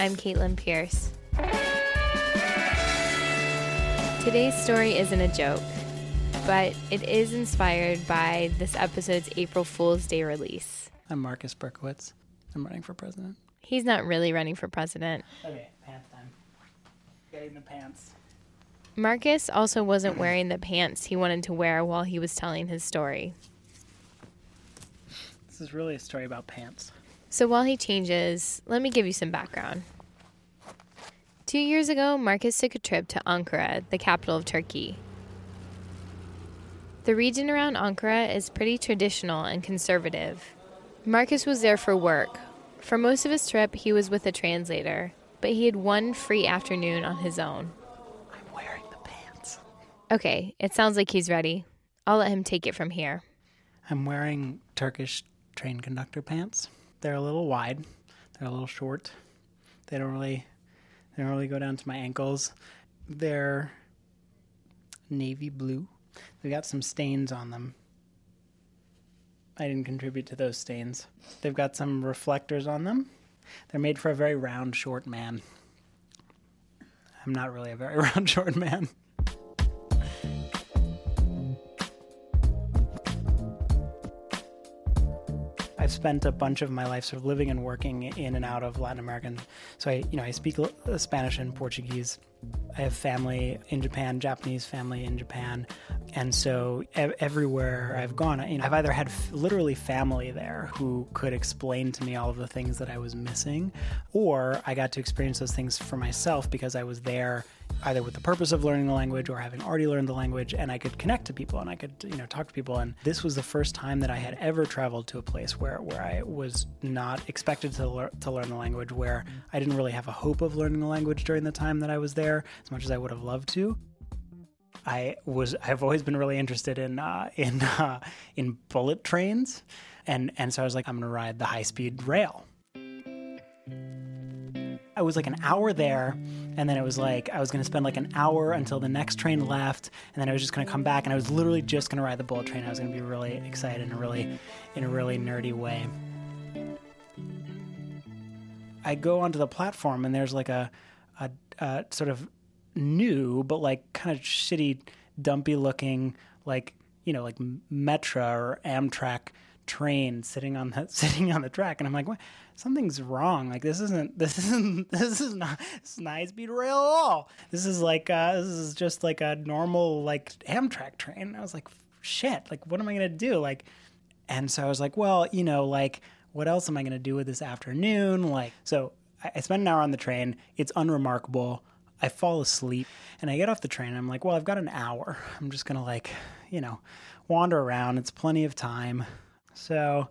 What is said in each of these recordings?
I'm Caitlin Pierce. Today's story isn't a joke, but it is inspired by this episode's April Fool's Day release. I'm Marcus Berkowitz. I'm running for president. He's not really running for president. Okay, pants time. Getting the pants. Marcus also wasn't wearing the pants he wanted to wear while he was telling his story. This is really a story about pants. So while he changes, let me give you some background. Two years ago, Marcus took a trip to Ankara, the capital of Turkey. The region around Ankara is pretty traditional and conservative. Marcus was there for work. For most of his trip, he was with a translator, but he had one free afternoon on his own. I'm wearing the pants. Okay, it sounds like he's ready. I'll let him take it from here. I'm wearing Turkish train conductor pants. They're a little wide. They're a little short. They don't really they don't really go down to my ankles. They're navy blue. They've got some stains on them. I didn't contribute to those stains. They've got some reflectors on them. They're made for a very round, short man. I'm not really a very round, short man. Spent a bunch of my life sort of living and working in and out of Latin American. So I, you know, I speak uh, Spanish and Portuguese. I have family in Japan, Japanese family in Japan, and so everywhere I've gone, you know, I've either had f- literally family there who could explain to me all of the things that I was missing, or I got to experience those things for myself because I was there either with the purpose of learning the language or having already learned the language and I could connect to people and I could you know talk to people. And this was the first time that I had ever traveled to a place where where I was not expected to lear- to learn the language where I didn't really have a hope of learning the language during the time that I was there as much as I would have loved to. I was I've always been really interested in uh, in uh, in bullet trains. And and so I was like I'm going to ride the high speed rail I was like an hour there, and then it was like I was to spend like an hour until the next train left, and then I was just to come back, and I was literally just to ride the bullet train. I was to be really excited in a really, in a really nerdy way. I go onto the platform, and there's like a, a, a sort of new but like kind of shitty, dumpy looking like you know like Metra or Amtrak train sitting on the sitting on the track. And I'm like what? Something's wrong. Like this isn't this isn't this is not this is high speed rail at all. This is like uh this is just like a normal like Amtrak train. I was like shit. Like what am I gonna do? Like and so I was like well you know like what else am I gonna do with this afternoon? Like so I, I spent an hour on the train. It's unremarkable. I fall asleep and I get off the train and I'm like well I've got an hour. I'm just gonna like you know wander around. It's plenty of time so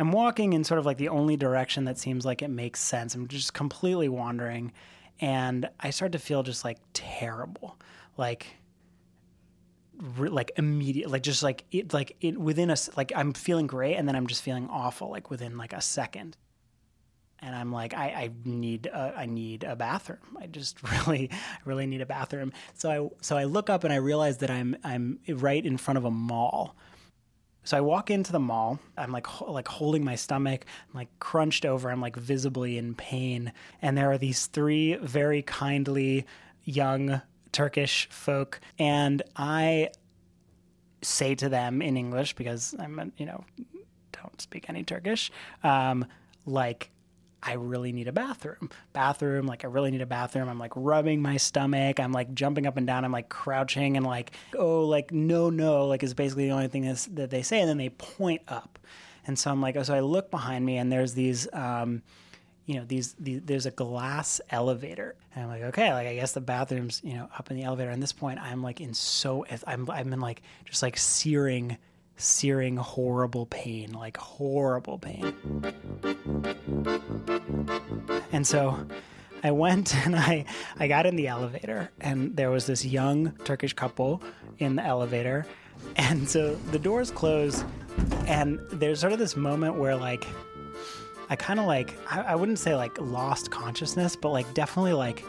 I'm walking in sort of like the only direction that seems like it makes sense. I'm just completely wandering. And I start to feel just like terrible. Like, like immediate, like just like it, like it within a, like I'm feeling great. And then I'm just feeling awful, like within like a second. And I'm like, I, I need, a, I need a bathroom. I just really, really need a bathroom. So I, so I look up and I realize that I'm, I'm right in front of a mall. So I walk into the mall. I'm like ho- like holding my stomach. I'm like crunched over. I'm like visibly in pain. And there are these three very kindly young Turkish folk, and I say to them in English because I'm, you know, don't speak any Turkish, um, like, I really need a bathroom. Bathroom, like I really need a bathroom. I'm like rubbing my stomach. I'm like jumping up and down. I'm like crouching and like, oh, like no, no, like is basically the only thing that's, that they say. And then they point up. And so I'm like, oh, so I look behind me and there's these, um, you know, these, these, there's a glass elevator. And I'm like, okay, like I guess the bathroom's, you know, up in the elevator. And this point, I'm like in so, I'm, I'm in like just like searing, searing, horrible pain, like horrible pain. And so I went and I, I got in the elevator, and there was this young Turkish couple in the elevator. And so the doors close, and there's sort of this moment where, like, I kind of like, I, I wouldn't say like lost consciousness, but like definitely like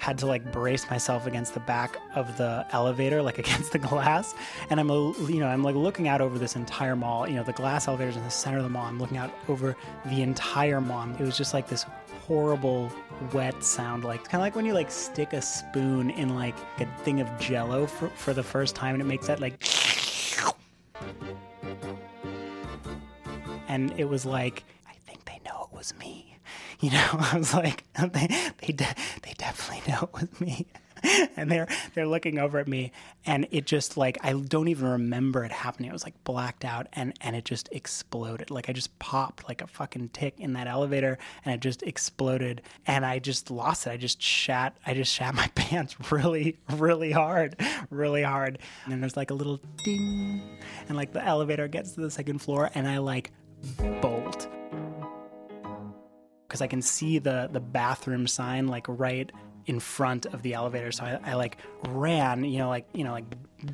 had to like brace myself against the back of the elevator, like against the glass. And I'm, you know, I'm like looking out over this entire mall. You know, the glass elevator's in the center of the mall. I'm looking out over the entire mall. It was just like this horrible wet sound, like kind of like when you like stick a spoon in like a thing of Jello for for the first time, and it makes that like. And it was like, I think they know it was me you know, I was like, they they, de- they definitely know it was me, and they're they're looking over at me, and it just like I don't even remember it happening. It was like blacked out, and and it just exploded. Like I just popped like a fucking tick in that elevator, and it just exploded, and I just lost it. I just shat. I just shat my pants really, really hard, really hard, and then there's like a little ding, and like the elevator gets to the second floor, and I like bolt because I can see the the bathroom sign like right in front of the elevator. So I, I, like ran, you know, like you know, like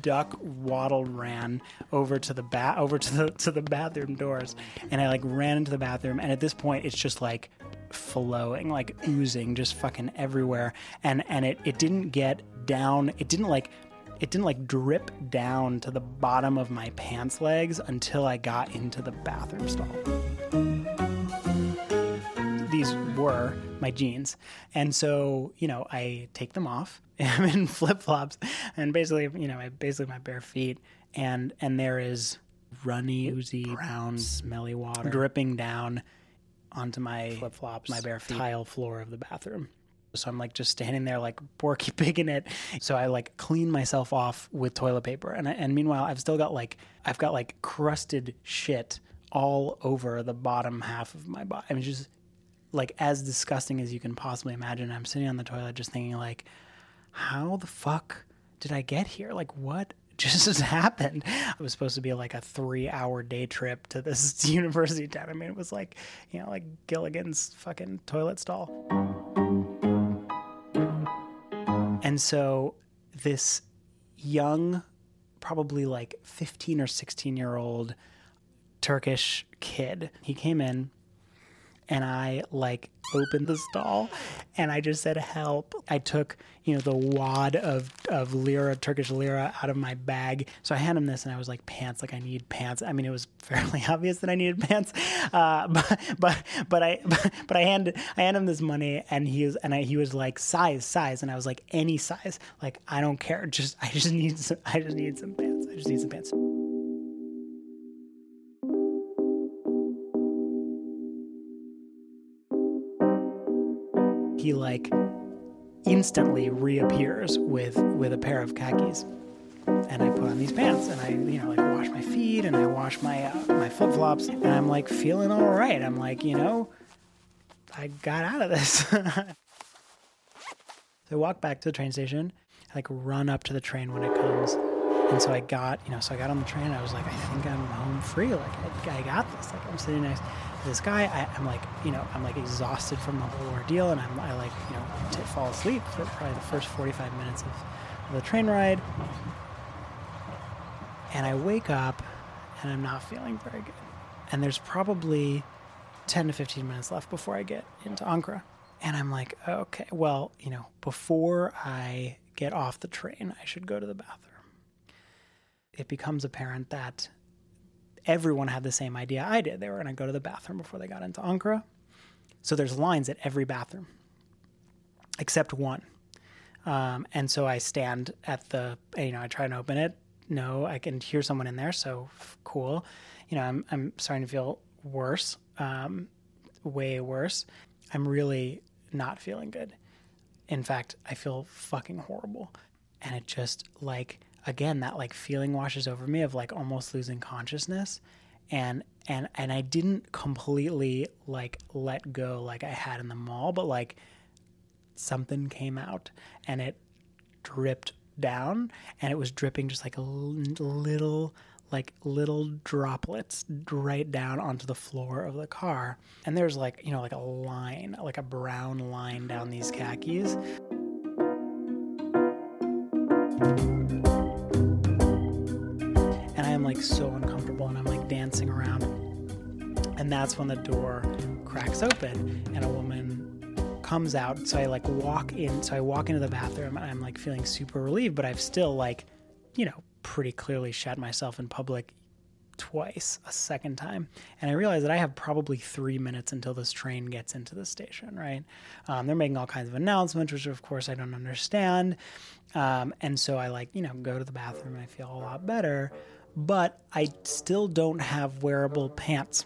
duck waddled ran over to the bat over to the to the bathroom doors, and I like ran into the bathroom. And at this point, it's just like flowing, like oozing, just fucking everywhere. And and it it didn't get down. It didn't like it didn't like drip down to the bottom of my pants legs until I got into the bathroom stall were my jeans. And so, you know, I take them off. I'm in flip flops and basically, you know, basically my bare feet. And and there is runny, oozy, brown, smelly water dripping down onto my flip flops, my bare feet, tile floor of the bathroom. So I'm like just standing there like Porky Pig in it. So I like clean myself off with toilet paper. And and meanwhile, I've still got like I've got like crusted shit all over the bottom half of my body. I mean, just like as disgusting as you can possibly imagine. I'm sitting on the toilet just thinking like, how the fuck did I get here? Like what just happened? It was supposed to be like a three hour day trip to this university town. I mean, it was like, you know, like Gilligan's fucking toilet stall. And so this young, probably like 15 or 16 year old Turkish kid, he came in and I like opened the stall and I just said help. I took, you know, the wad of, of lira, Turkish lira out of my bag. So I hand him this and I was like, pants, like I need pants. I mean, it was fairly obvious that I needed pants. Uh, but, but, but I, but, but I handed, I handed him this money and he was, and I, he was like size, size. And I was like, any size, like, I don't care. Just, I just need some, I just need some pants. I just need some pants. He like instantly reappears with with a pair of khakis and I put on these pants and I you know like wash my feet and I wash my uh, my flip flops and I'm like feeling all right. I'm like you know I got out of this. so I walk back to the train station, I, like run up to the train when it comes, and so I got you know so I got on the train. I was like I think I'm home free. Like I, I got this. Like I'm sitting next this guy. I, am like, you know, I'm like exhausted from the whole ordeal, and I'm, I like, you know, to fall asleep for probably the first 45 minutes of, of the train ride. And I wake up, and I'm not feeling very good. And there's probably 10 to 15 minutes left before I get into Ankara. And I'm like, okay, well, you know, before I get off the train, I should go to the bathroom. It becomes apparent that everyone had the same idea I did. They were going to go to the bathroom before they got into Ankara. So there's lines at every bathroom, except one. Um, and so I stand at the, you know, I try and open it. No, I can hear someone in there. So cool. You know, I'm, I'm starting to feel worse, um, way worse. I'm really not feeling good. In fact, I feel fucking horrible. And it just like, again, that like feeling washes over me of like almost losing consciousness. And, and, and I didn't completely like let go like I had in the mall, but like something came out and it dripped down and it was dripping just like a little like little droplets right down onto the floor of the car and there's like you know like a line like a brown line down these khakis am like so uncomfortable and i'm like dancing around and that's when the door cracks open and a woman comes out. So I like walk in. So I walk into the bathroom and I'm like feeling super relieved, but I've still like, you know, pretty clearly shat myself in public twice, a second time. And I realize that I have probably three minutes until this train gets into the station, right? Um, they're making all kinds of announcements, which of course I don't understand. Um, and so I like, you know, go to the bathroom and I feel a lot better, but I still don't have wearable pants.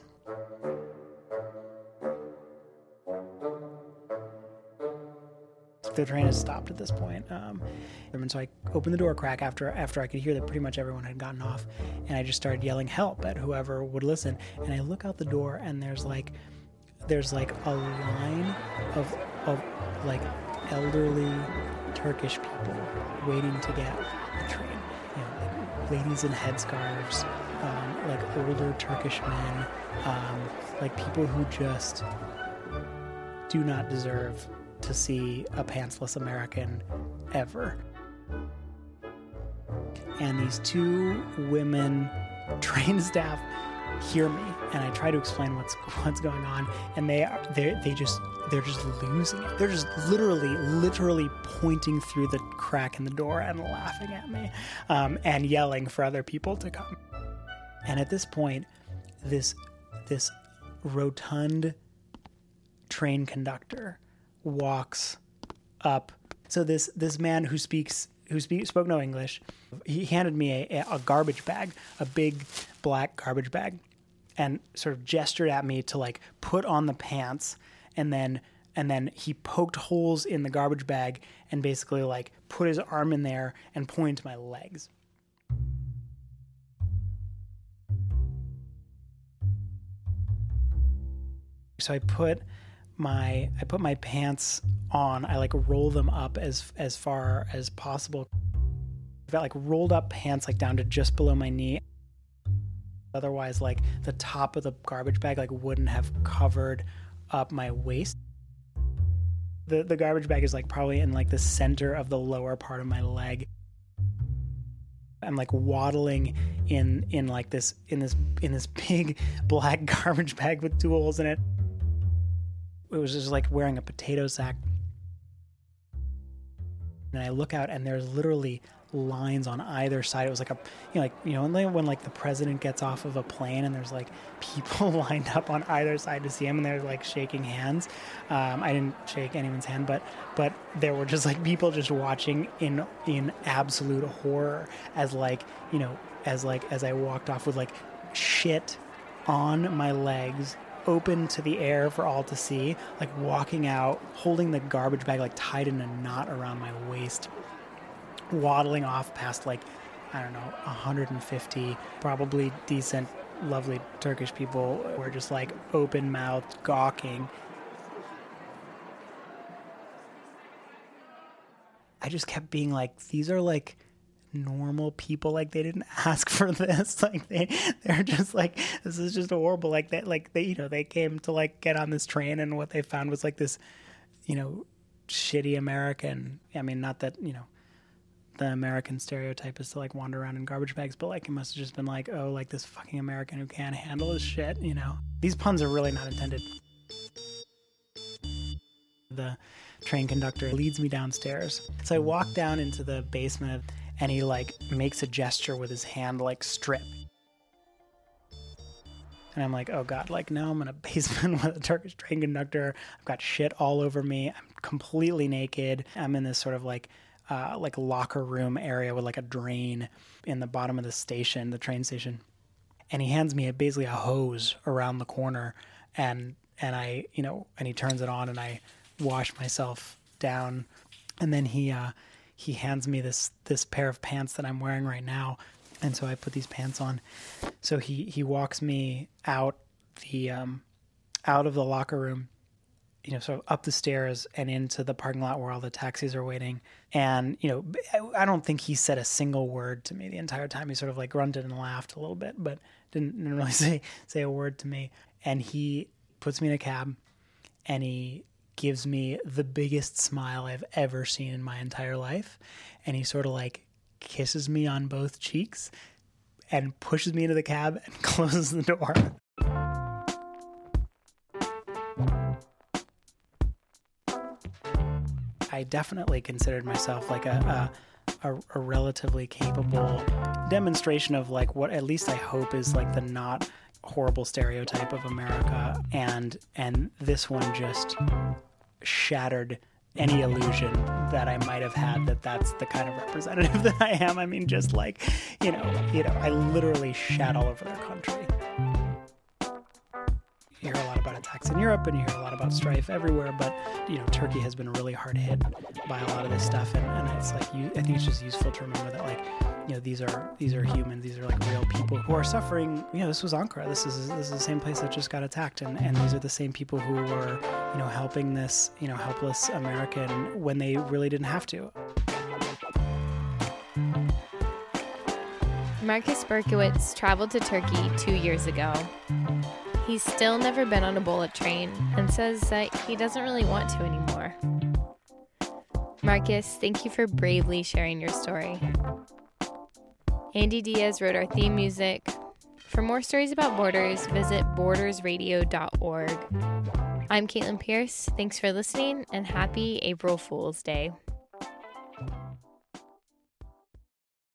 the train has stopped at this point. Um, and so I opened the door crack after after I could hear that pretty much everyone had gotten off, and I just started yelling help at whoever would listen. And I look out the door, and there's like there's like a line of of like elderly Turkish people waiting to get the train. Ladies in headscarves, um, like older Turkish men, um, like people who just do not deserve to see a pantsless American ever. And these two women train staff hear me and I try to explain what's what's going on and they they they just they're just losing it. They're just literally literally pointing through the crack in the door and laughing at me um, and yelling for other people to come. And at this point, this this rotund train conductor walks up. So this this man who speaks who speak, spoke no English, he handed me a, a garbage bag, a big black garbage bag, and sort of gestured at me to like put on the pants, and then and then he poked holes in the garbage bag and basically like put his arm in there and pointed to my legs. So I put my I put my pants on. I like roll them up as as far as possible. I've got like rolled up pants like down to just below my knee. Otherwise, like the top of the garbage bag like wouldn't have covered up my waist. The the garbage bag is like probably in like the center of the lower part of my leg. I'm like waddling in in like this in this in this big black garbage bag with tools in it it was just like wearing a potato sack. And I look out, and there's literally lines on either side. It was like a, you know, like you know, when, when like the president gets off of a plane, and there's like people lined up on either side to see him, and they're like shaking hands. Um, I didn't shake anyone's hand, but but there were just like people just watching in in absolute horror as like you know as like as I walked off with like shit on my legs open to the air for all to see, like walking out, holding the garbage bag like tied in a knot around my waist, waddling off past like, I don't know, 150 probably decent, lovely Turkish people were just like open mouthed, gawking. I just kept being like, these are like normal people like they didn't ask for this. Like they they're just like this is just horrible. Like that like they you know they came to like get on this train and what they found was like this you know shitty american i mean not that you know the american stereotype is to like wander around in garbage bags but like it must have just been like oh like this fucking american who can't handle his shit you know? These puns are really not intended. The train conductor leads me downstairs. So i walk down into the basement and he like makes a gesture with his hand like strip. And i'm like oh god like now i'm in a basement with a turkish train conductor. I've got shit all over me. I'm completely naked. I'm in this sort of like uh, like locker room area with like a drain in the bottom of the station, the train station, and he hands me a, basically a hose around the corner, and and I you know and he turns it on and I wash myself down, and then he uh, he hands me this this pair of pants that I'm wearing right now, and so I put these pants on. So he he walks me out the um, out of the locker room you know, sort of up the stairs and into the parking lot where all the taxis are waiting. And, you know, I don't think he said a single word to me the entire time. He sort of like grunted and laughed a little bit, but didn't, didn't really say, say a word to me. And he puts me in a cab and he gives me the biggest smile I've ever seen in my entire life. And he sort of like kisses me on both cheeks and pushes me into the cab and closes the door. I definitely considered myself like a, a, a, relatively capable demonstration of like what at least I hope is like the not horrible stereotype of America, and and this one just shattered any illusion that I might have had that that's the kind of representative that I am. I mean, just like you know, you know, I literally shat all over their country you hear a lot about attacks in Europe and you hear a lot about strife everywhere, but you know, Turkey has been really hard hit by a lot of this stuff, and, and it's like you, I think it's just useful to remember that like you know these are these are humans, these are like real people who are suffering. You know, this was Ankara. This is this is the same place that just got attacked, and and these are the same people who were you know helping this you know helpless American when they really didn't have to. Marcus Berkowitz traveled to Turkey two years ago. He's still never been on a bullet train and says that he doesn't really want to anymore. Marcus, thank you for bravely sharing your story. Andy Diaz wrote our theme music. For more stories about borders, visit bordersradio.org. I'm Caitlin Pierce. Thanks for listening and happy April Fool's Day.